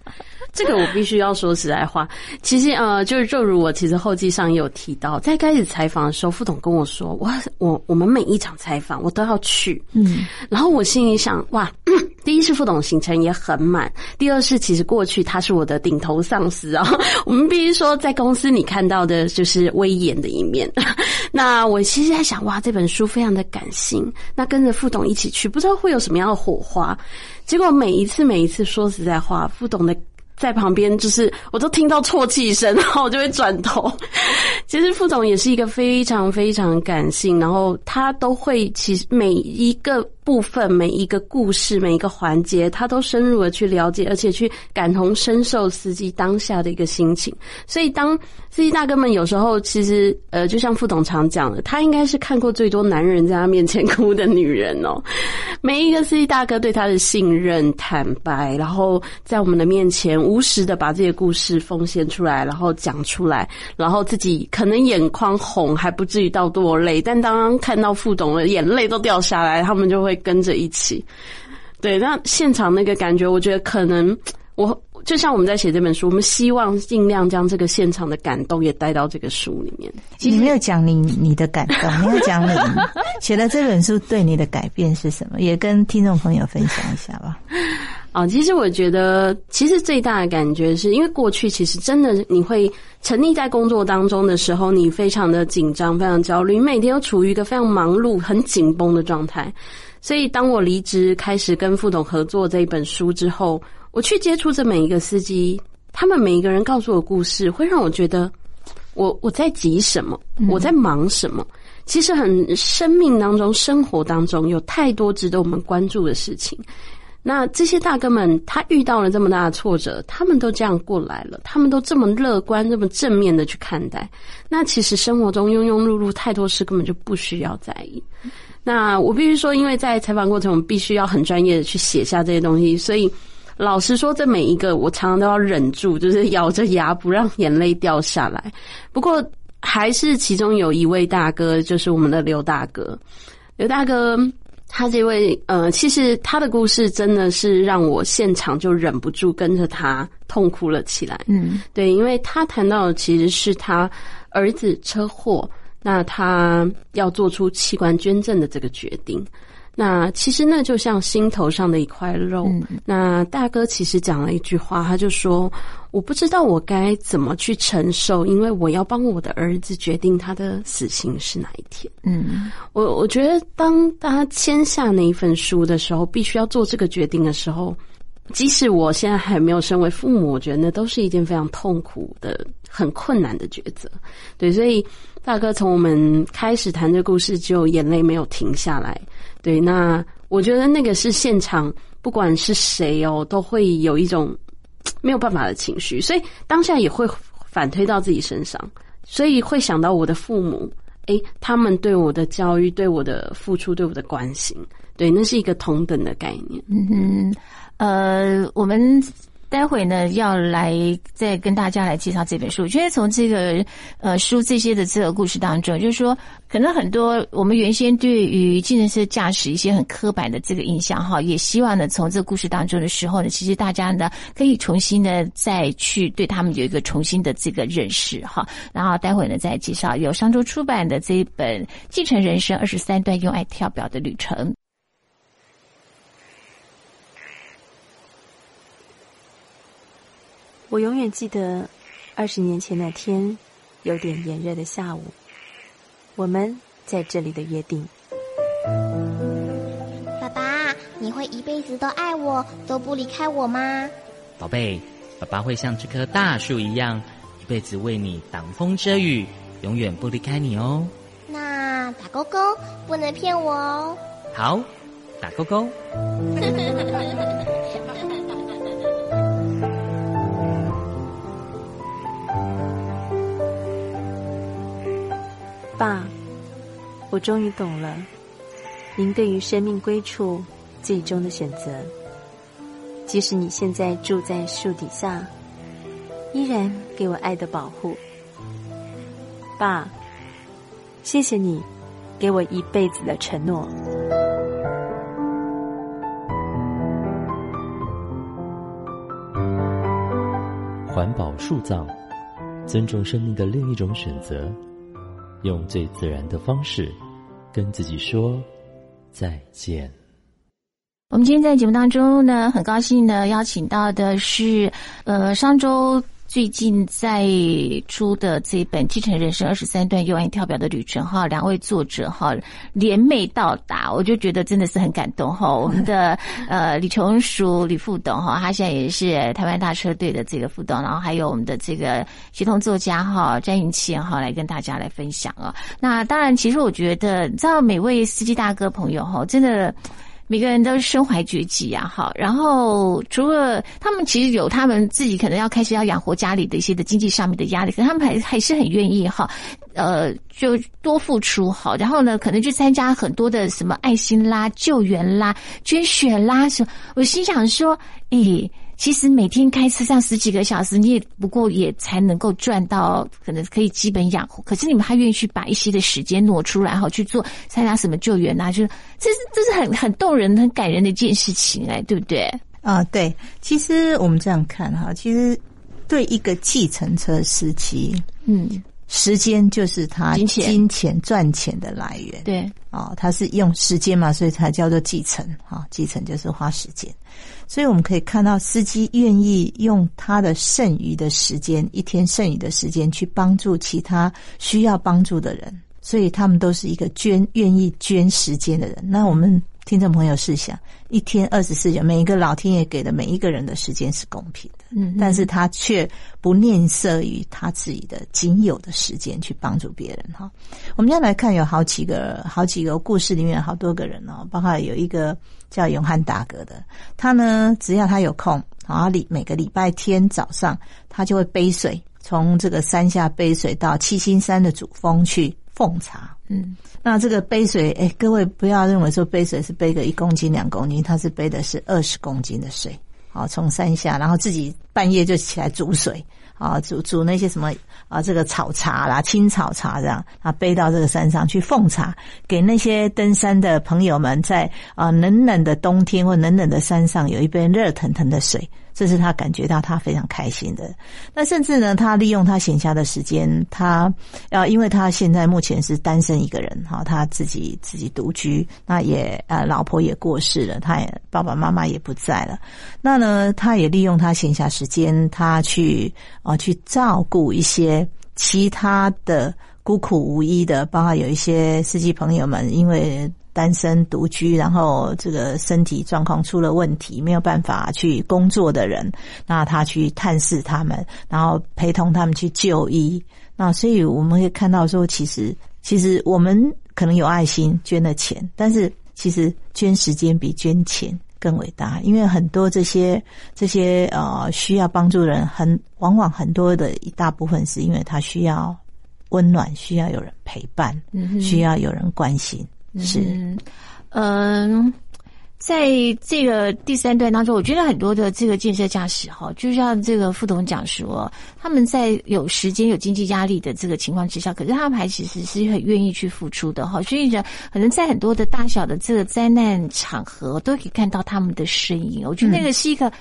这个我必须要说实在话。其实呃，就是正如我其实后记上也有提到，在开始采访的时候，副总跟我说：“我我我们每一场采访我都要去。”嗯，然后我心里想：哇，第一是副总行程也很满，第二是其实过去他是我的顶头上司啊。我们必须说，在公司你看到的就是威严的一面。那我其实在想，哇，这本书非常的感性。那跟着副董一起去，不知道会有什么样的火花。结果每一次，每一次说实在话，副董的在旁边，就是我都听到啜泣声，然后我就会转头。其实副总也是一个非常非常感性，然后他都会，其实每一个。部分每一个故事每一个环节，他都深入的去了解，而且去感同身受司机当下的一个心情。所以，当司机大哥们有时候其实，呃，就像副总常讲的，他应该是看过最多男人在他面前哭的女人哦。每一个司机大哥对他的信任、坦白，然后在我们的面前无实的把这些故事奉献出来，然后讲出来，然后自己可能眼眶红还不至于到落泪，但当看到副总的眼泪都掉下来，他们就会。跟着一起，对，那现场那个感觉，我觉得可能我就像我们在写这本书，我们希望尽量将这个现场的感动也带到这个书里面。你没有讲你你的感动，没有讲你 写了这本书对你的改变是什么，也跟听众朋友分享一下吧。啊，其实我觉得，其实最大的感觉是因为过去其实真的你会沉溺在工作当中的时候，你非常的紧张，非常焦虑，你每天都处于一个非常忙碌、很紧绷的状态。所以，当我离职开始跟副总合作这一本书之后，我去接触这每一个司机，他们每一个人告诉我故事，会让我觉得，我我在急什么，我在忙什么。其实很生命当中、生活当中有太多值得我们关注的事情。那这些大哥们，他遇到了这么大的挫折，他们都这样过来了，他们都这么乐观、这么正面的去看待。那其实生活中庸庸碌碌太多事，根本就不需要在意。那我必须说，因为在采访过程，我们必须要很专业的去写下这些东西，所以老实说，这每一个我常常都要忍住，就是咬着牙不让眼泪掉下来。不过。还是其中有一位大哥，就是我们的刘大哥。刘大哥，他这位呃，其实他的故事真的是让我现场就忍不住跟着他痛哭了起来。嗯，对，因为他谈到的其实是他儿子车祸，那他要做出器官捐赠的这个决定。那其实那就像心头上的一块肉。那大哥其实讲了一句话，他就说：“我不知道我该怎么去承受，因为我要帮我的儿子决定他的死刑是哪一天。”嗯，我我觉得当他签下那一份书的时候，必须要做这个决定的时候，即使我现在还没有身为父母，我觉得那都是一件非常痛苦的、很困难的抉择。对，所以大哥从我们开始谈这故事，就眼泪没有停下来。对，那我觉得那个是现场，不管是谁哦，都会有一种没有办法的情绪，所以当下也会反推到自己身上，所以会想到我的父母，诶，他们对我的教育、对我的付出、对我的关心，对，那是一个同等的概念。嗯哼，呃，我们。待会呢，要来再跟大家来介绍这本书。我觉得从这个呃书这些的这个故事当中，就是说，可能很多我们原先对于计程车驾驶一些很刻板的这个印象哈，也希望呢从这个故事当中的时候呢，其实大家呢可以重新的再去对他们有一个重新的这个认识哈。然后待会呢再介绍由商周出版的这一本《继承人生二十三段用爱跳表的旅程》。我永远记得二十年前那天，有点炎热的下午，我们在这里的约定。爸爸，你会一辈子都爱我，都不离开我吗？宝贝，爸爸会像这棵大树一样，一辈子为你挡风遮雨，永远不离开你哦。那打勾勾，不能骗我哦。好，打勾勾。爸，我终于懂了，您对于生命归处最终的选择。即使你现在住在树底下，依然给我爱的保护。爸，谢谢你给我一辈子的承诺。环保树葬，尊重生命的另一种选择。用最自然的方式跟自己说再见。我们今天在节目当中呢，很高兴的邀请到的是呃上周。最近在出的这本《继承人生二十三段用爱跳表的旅程》哈，两位作者哈联袂到达，我就觉得真的是很感动哈。我们的呃李琼淑李副董哈，他现在也是台湾大车队的这个副董，然后还有我们的这个协同作家哈詹云倩哈来跟大家来分享啊。那当然，其实我觉得，你知道每位司机大哥朋友哈，真的。每个人都身怀绝技啊，哈，然后除了他们其实有他们自己可能要开始要养活家里的一些的经济上面的压力，可他们还还是很愿意哈，呃，就多付出好，然后呢，可能去参加很多的什么爱心啦、救援啦、捐血啦什么，我心想说，诶。其实每天开车上十几个小时，你也不过也才能够赚到，可能可以基本养活。可是你们还愿意去把一些的时间挪出来，哈，去做参加什么救援啊？就是这是这是很很动人、很感人的一件事情，哎，对不对？啊，对。其实我们这样看哈，其实对一个计程车司机，嗯。时间就是他金钱赚钱的来源。对，哦，他是用时间嘛，所以才叫做继承。哈，继承就是花时间。所以我们可以看到，司机愿意用他的剩余的时间，一天剩余的时间去帮助其他需要帮助的人。所以他们都是一个捐愿意捐时间的人。那我们。听众朋友试想，一天二十四小时，每一个老天爷给的每一个人的时间是公平的，嗯，但是他却不吝啬于他自己的仅有的时间去帮助别人哈。我们要来看有好几个好几个故事里面好多个人哦，包括有一个叫永汉大哥的，他呢只要他有空，然后礼每个礼拜天早上，他就会背水从这个山下背水到七星山的主峰去奉茶，嗯。那这个背水，哎，各位不要认为说背水是背个一公斤两公斤，他是背的是二十公斤的水，好，从山下，然后自己半夜就起来煮水，啊，煮煮那些什么啊，这个草茶啦、青草茶这样，啊，背到这个山上去奉茶，给那些登山的朋友们，在啊冷冷的冬天或冷冷的山上有一杯热腾腾的水。这是他感觉到他非常开心的。那甚至呢，他利用他闲暇的时间，他要因为他现在目前是单身一个人哈，他自己自己独居，那也呃老婆也过世了，他也爸爸妈妈也不在了。那呢，他也利用他闲暇时间，他去啊去照顾一些其他的孤苦无依的，包括有一些司机朋友们，因为。单身独居，然后这个身体状况出了问题，没有办法去工作的人，那他去探视他们，然后陪同他们去就医。那所以我们会看到说，其实其实我们可能有爱心捐了钱，但是其实捐时间比捐钱更伟大，因为很多这些这些呃需要帮助的人，很往往很多的一大部分是因为他需要温暖，需要有人陪伴，需要有人关心。是，嗯，在这个第三段当中，我觉得很多的这个建设驾驶哈，就像这个副总讲说，他们在有时间、有经济压力的这个情况之下，可是他们还其实是很愿意去付出的哈。所以呢，可能在很多的大小的这个灾难场合，都可以看到他们的身影。我觉得那个是一个。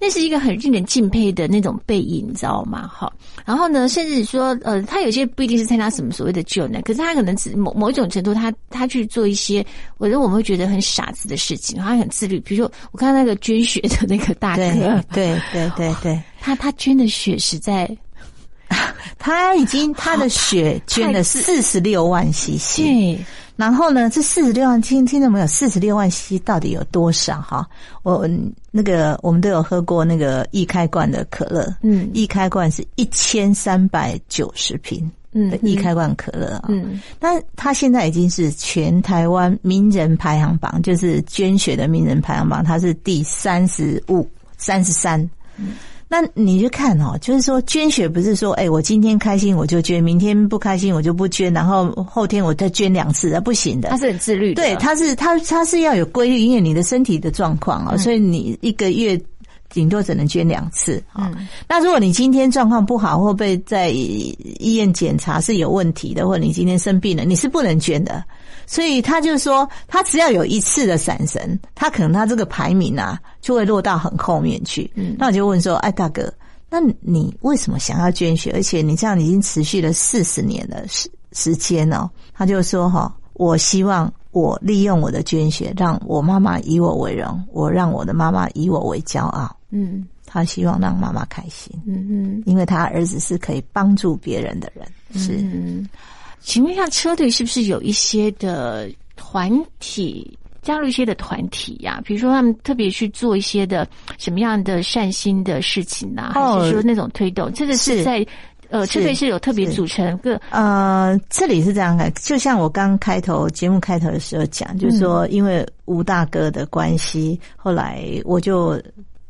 那是一个很令人敬佩的那种背影，你知道吗？哈，然后呢，甚至说，呃，他有些不一定是参加什么所谓的救难，可是他可能只某某一种程度，他他去做一些，我觉得我们会觉得很傻子的事情，他很自律。比如说，我看那个捐血的那个大哥，对对对对，他他捐的血实在，他已经他的血捐了四十六万 CC。然后呢？这四十六万听听到没有？四十六万 c 到底有多少？哈，我那个我们都有喝过那个易开罐的可乐，嗯，易开罐是一千三百九十瓶，嗯，易开罐可乐啊，嗯，但它现在已经是全台湾名人排行榜，就是捐血的名人排行榜，它是第三十五、三十三，嗯。那你就看哦，就是说捐血不是说，哎，我今天开心我就捐，明天不开心我就不捐，然后后天我再捐两次那，不行的。他是很自律，对，他是他他是要有规律，因为你的身体的状况啊，所以你一个月顶多只能捐两次啊。那如果你今天状况不好，或被在医院检查是有问题的，或者你今天生病了，你是不能捐的。所以他就说，他只要有一次的闪神，他可能他这个排名啊就会落到很后面去。嗯，那我就问说，哎，大哥，那你为什么想要捐血？而且你这样已经持续了四十年的时时间哦。他就说，哈，我希望我利用我的捐血，让我妈妈以我为荣，我让我的妈妈以我为骄傲。嗯，他希望让妈妈开心。嗯嗯，因为他儿子是可以帮助别人的人。是。嗯请问一下，车队是不是有一些的团体加入一些的团体呀？比如说，他们特别去做一些的什么样的善心的事情呢？还是说那种推动？这个是在呃，车队是有特别组成个呃，这里是这样的，就像我刚开头节目开头的时候讲，就是说，因为吴大哥的关系，后来我就。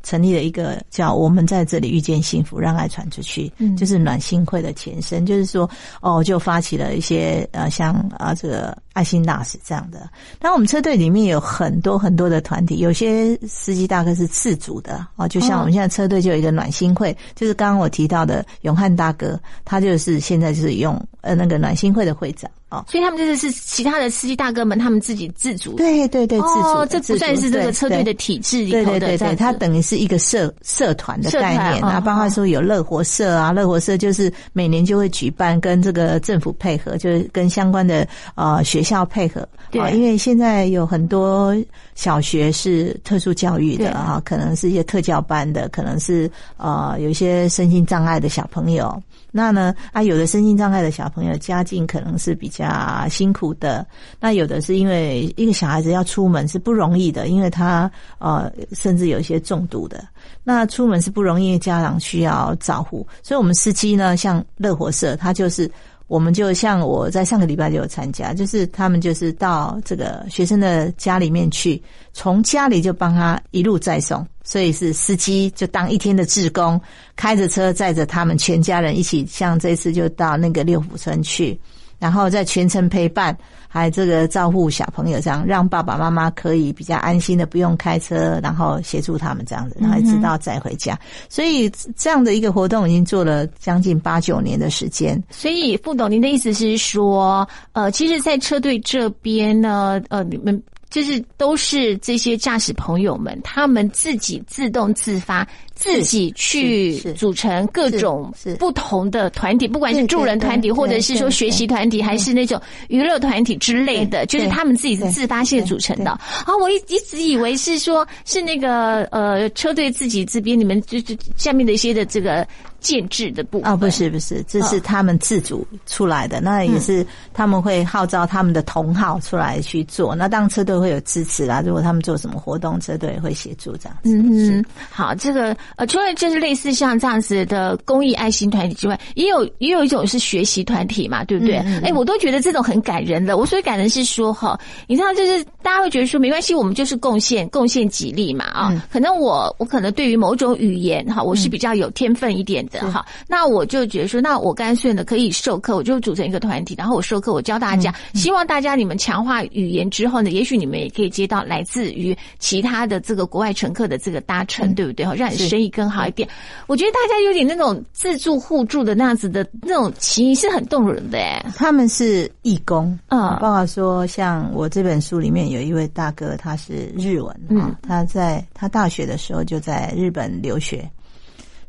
成立了一个叫“我们在这里遇见幸福，让爱传出去”，嗯就是暖心会的前身。就是说，哦，就发起了一些呃，像啊这个爱心大使这样的。那我们车队里面有很多很多的团体，有些司机大哥是自主的啊，就像我们现在车队就有一个暖心会，就是刚刚我提到的永汉大哥，他就是现在就是用呃那个暖心会的会长。所以他们这个是其他的司机大哥们，他们自己自主。对对对，自主，这不算是这个车队的体制里头的。对对对，它等于是一个社社团的概念啊。包括说有乐活社啊，乐活社就是每年就会举办，跟这个政府配合，就是跟相关的呃学校配合。对，因为现在有很多小学是特殊教育的啊，可能是一些特教班的，可能是呃有一些身心障碍的小朋友。那呢啊，有的身心障碍的小朋友家境可能是比较。啊辛苦的。那有的是因为一个小孩子要出门是不容易的，因为他呃甚至有一些中毒的。那出门是不容易，家长需要照顾，所以我们司机呢，像乐活社，他就是。我们就像我在上个礼拜就有参加，就是他们就是到这个学生的家里面去，从家里就帮他一路载送，所以是司机就当一天的志工，开着车载着他们全家人一起，像这次就到那个六福村去。然后在全程陪伴，还这个照顾小朋友，这样让爸爸妈妈可以比较安心的不用开车，然后协助他们这样子，然后直到再回家。所以这样的一个活动已经做了将近八九年的时间。所以副董，您的意思是说，呃，其实，在车队这边呢，呃，你们。就是都是这些驾驶朋友们，他们自己自动自发，自己去组成各种不同的团体，不管是助人团体，或者是说学习团体，还是那种娱乐团体之类的，就是他们自己自发性组成的。啊，我一一直以为是说，是那个呃车队自己这边，你们就就下面的一些的这个。建制的部分哦，不是不是，这是他们自主出来的，那也是他们会号召他们的同好出来去做。那当车队会有支持啦，如果他们做什么活动，车队会协助这样子。嗯嗯，好，这个呃，除了就是类似像这样子的公益爱心团体之外，也有也有一种是学习团体嘛，对不对？哎，我都觉得这种很感人的。我所以感人是说哈，你知道，就是大家会觉得说没关系，我们就是贡献贡献几例嘛啊。可能我我可能对于某种语言哈，我是比较有天分一点。好，那我就觉得说，那我干脆呢可以授课，我就组成一个团体，然后我授课，我教大家，希望大家你们强化语言之后呢，也许你们也可以接到来自于其他的这个国外乘客的这个搭乘，对不对？好，让你生意更好一点。我觉得大家有点那种自助互助的那样子的那种情谊是很动人的哎。他们是义工啊，包括说像我这本书里面有一位大哥，他是日文啊，他在他大学的时候就在日本留学。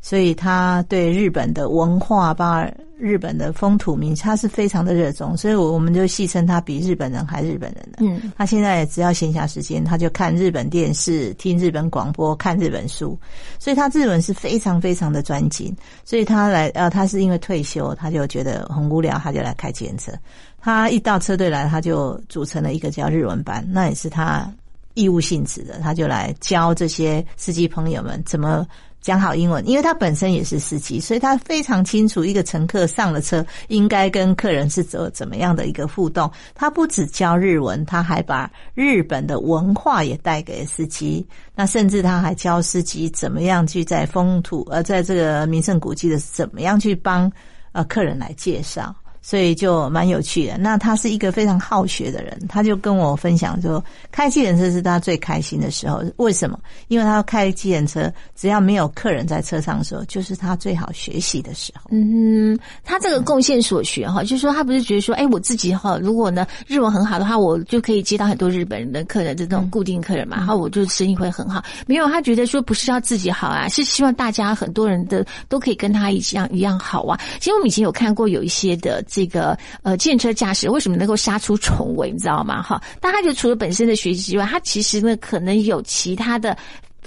所以他对日本的文化，包括日本的风土民，他是非常的热衷。所以，我我们就戏称他比日本人还日本人的。嗯，他现在只要闲暇时间，他就看日本电视、听日本广播、看日本书。所以他日文是非常非常的专精。所以他来，呃，他是因为退休，他就觉得很无聊，他就来开计程车。他一到车队来，他就组成了一个叫日文班，那也是他义务性质的，他就来教这些司机朋友们怎么。讲好英文，因为他本身也是司机，所以他非常清楚一个乘客上了车应该跟客人是怎怎么样的一个互动。他不只教日文，他还把日本的文化也带给司机。那甚至他还教司机怎么样去在风土呃，在这个名胜古迹的怎么样去帮呃客人来介绍。所以就蛮有趣的。那他是一个非常好学的人，他就跟我分享说，开计程车是他最开心的时候。为什么？因为他开计程车，只要没有客人在车上的时候，就是他最好学习的时候。嗯，他这个贡献所学哈，就是说他不是觉得说，哎，我自己哈，如果呢日文很好的话，我就可以接到很多日本人的客人，这种固定客人嘛，然后我就生意会很好。没有，他觉得说不是要自己好啊，是希望大家很多人的都可以跟他一样一样好啊。其实我们以前有看过有一些的。这个呃，建车驾驶为什么能够杀出重围？你知道吗？哈，但他就除了本身的学习之外，他其实呢可能有其他的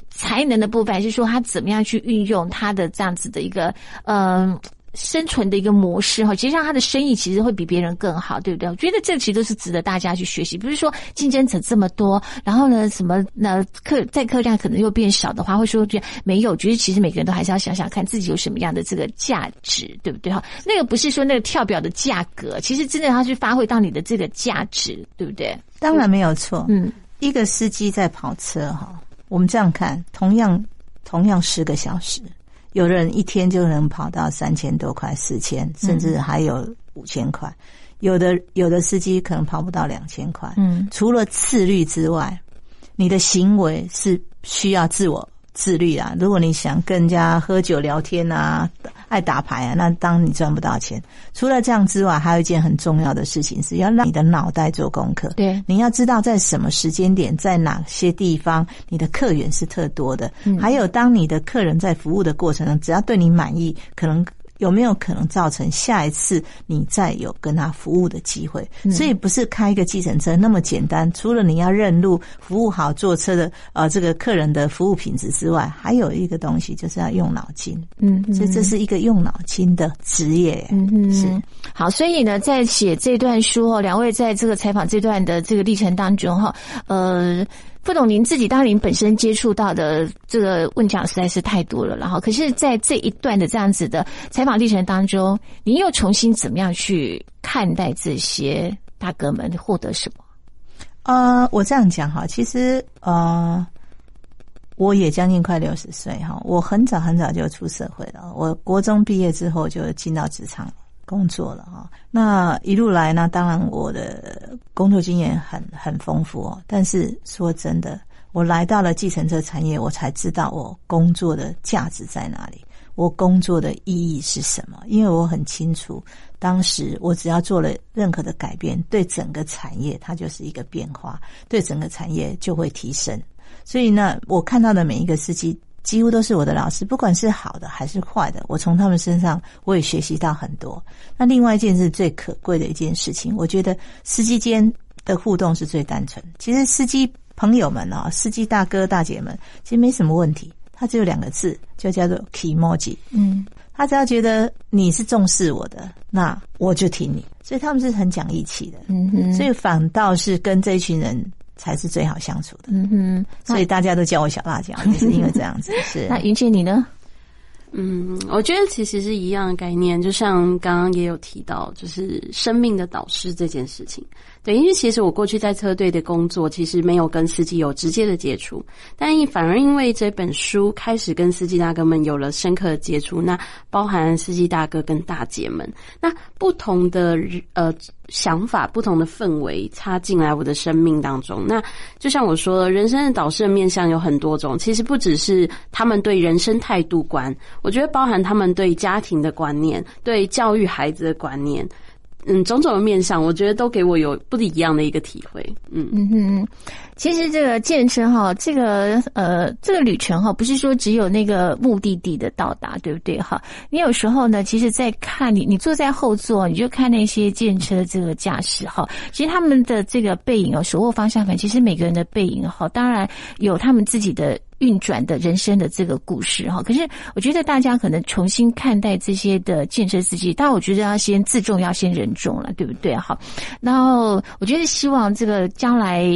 才能的部分，还是说他怎么样去运用他的这样子的一个嗯。生存的一个模式哈，其实让他的生意其实会比别人更好，对不对？我觉得这其实都是值得大家去学习。不是说竞争者这么多，然后呢，什么那客载客量可能又变少的话，会说觉得没有。觉得其实每个人都还是要想想看自己有什么样的这个价值，对不对？哈，那个不是说那个跳表的价格，其实真的要去发挥到你的这个价值，对不对？当然没有错。嗯，一个司机在跑车哈，我们这样看，同样同样十个小时。有的人一天就能跑到三千多块、四千，甚至还有五千块。有的有的司机可能跑不到两千块。嗯，除了自律之外，你的行为是需要自我。自律啊！如果你想跟人家喝酒聊天啊，爱打牌啊，那当你赚不到钱。除了这样之外，还有一件很重要的事情是要让你的脑袋做功课。对，你要知道在什么时间点，在哪些地方，你的客源是特多的。还有，当你的客人在服务的过程中，只要对你满意，可能有没有可能造成下一次你再有跟他服务的机会？所以不是开一个计程车那么简单。除了你要认路、服务好坐车的呃这个客人的服务品质之外，还有一个东西就是要用脑筋。嗯，所以这是一个用脑筋的职业。嗯嗯，是好。所以呢，在写这段书哦，两位在这个采访这段的这个历程当中哈，呃。不懂您自己，当您本身接触到的这个问讲实在是太多了，然后可是，在这一段的这样子的采访历程当中，您又重新怎么样去看待这些大哥们获得什么？呃，我这样讲哈，其实呃，我也将近快六十岁哈，我很早很早就出社会了，我国中毕业之后就进到职场。工作了哈，那一路来呢，当然我的工作经验很很丰富哦。但是说真的，我来到了计程车产业，我才知道我工作的价值在哪里，我工作的意义是什么。因为我很清楚，当时我只要做了任何的改变，对整个产业它就是一个变化，对整个产业就会提升。所以呢，我看到的每一个司机。几乎都是我的老师，不管是好的还是坏的，我从他们身上我也学习到很多。那另外一件是最可贵的一件事情，我觉得司机间的互动是最单纯。其实司机朋友们啊，司机大哥大姐们，其实没什么问题。他只有两个字，就叫做 “emoji”。嗯，他只要觉得你是重视我的，那我就听你。所以他们是很讲义气的。嗯哼，所以反倒是跟这一群人。才是最好相处的，嗯哼，所以大家都叫我小辣椒，也是因为这样子。是 那云姐你呢？嗯，我觉得其实是一样的概念，就像刚刚也有提到，就是生命的导师这件事情。对，因为其实我过去在车队的工作，其实没有跟司机有直接的接触，但反而因为这本书开始跟司机大哥们有了深刻的接触，那包含司机大哥跟大姐们，那不同的呃想法、不同的氛围插进来我的生命当中。那就像我说的，人生的导师的面向有很多种，其实不只是他们对人生态度观，我觉得包含他们对家庭的观念、对教育孩子的观念。嗯，种种的面相，我觉得都给我有不一样的一个体会。嗯嗯嗯，其实这个健身哈，这个呃，这个旅程哈，不是说只有那个目的地的到达，对不对哈？你有时候呢，其实，在看你，你坐在后座，你就看那些健车这个驾驶哈，其实他们的这个背影哦，手握方向盘，其实每个人的背影哈，当然有他们自己的。运转的人生的这个故事哈，可是我觉得大家可能重新看待这些的建设司机，但我觉得要先自重，要先人重了，对不对？好，然后我觉得希望这个将来。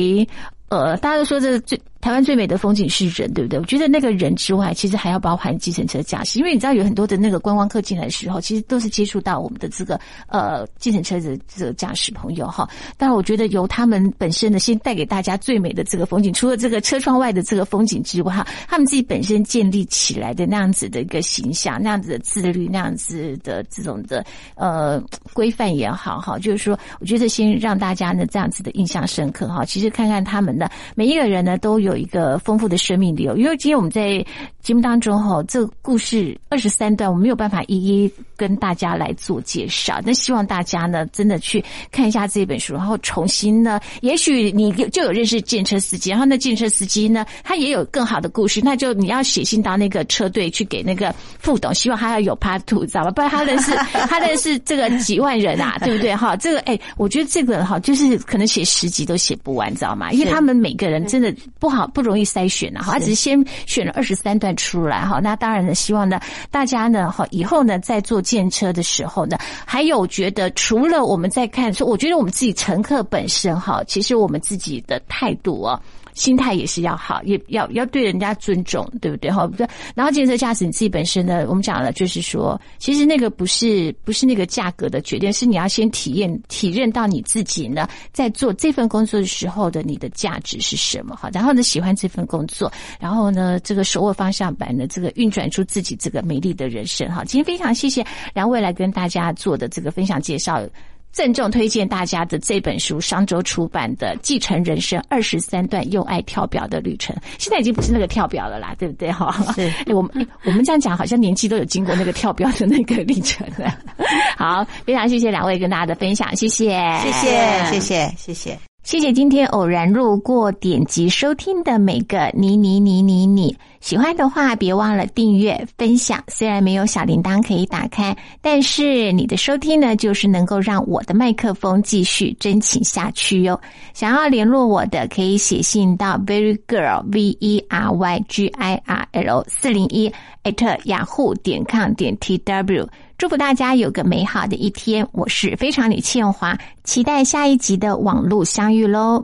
呃，大家都说这最台湾最美的风景是人，对不对？我觉得那个人之外，其实还要包含计程车驾驶，因为你知道有很多的那个观光客进来的时候，其实都是接触到我们的这个呃计程车的这个驾驶朋友哈。但我觉得由他们本身呢先带给大家最美的这个风景，除了这个车窗外的这个风景之外，哈，他们自己本身建立起来的那样子的一个形象，那样子的自律，那样子的这种的呃规范也好哈，就是说，我觉得先让大家呢这样子的印象深刻哈。其实看看他们的。每一个人呢，都有一个丰富的生命流。因为今天我们在节目当中哈，这个故事二十三段，我没有办法一一跟大家来做介绍。那希望大家呢，真的去看一下这本书，然后重新呢，也许你就有认识建车司机，然后那建车司机呢，他也有更好的故事，那就你要写信到那个车队去给那个副董，希望他要有 part two，知道吧？不然他认识他认识这个几万人啊，对不对？哈，这个哎，我觉得这个哈，就是可能写十集都写不完，知道吗？因为他们。每个人真的不好不容易筛选了，哈，他只是先选了二十三段出来哈。那当然呢，希望呢大家呢哈以后呢在坐电车的时候呢，还有觉得除了我们在看说，我觉得我们自己乘客本身哈，其实我们自己的态度哦。心态也是要好，也要要对人家尊重，对不对？哈，然后建设驾驶你自己本身呢，我们讲了，就是说，其实那个不是不是那个价格的决定，是你要先体验体认到你自己呢，在做这份工作的时候的你的价值是什么？哈，然后呢，喜欢这份工作，然后呢，这个手握方向盘的这个运转出自己这个美丽的人生。哈，今天非常谢谢两位来跟大家做的这个分享介绍。郑重推荐大家的这本书，商周出版的《继承人生二十三段用爱跳表的旅程》，现在已经不是那个跳表了啦，对不对？哈，是。我们我们这样讲，好像年纪都有经过那个跳表的那个历程了。好，非常谢谢两位跟大家的分享，谢谢，谢谢，谢谢，谢谢。谢谢今天偶然路过点击收听的每个你你你你你，喜欢的话别忘了订阅分享。虽然没有小铃铛可以打开，但是你的收听呢，就是能够让我的麦克风继续真情下去哟。想要联络我的，可以写信到 very girl v e r y g i r l 四零一 at 雅虎点 com 点 t w。祝福大家有个美好的一天！我是非常女倩华，期待下一集的网络相遇喽。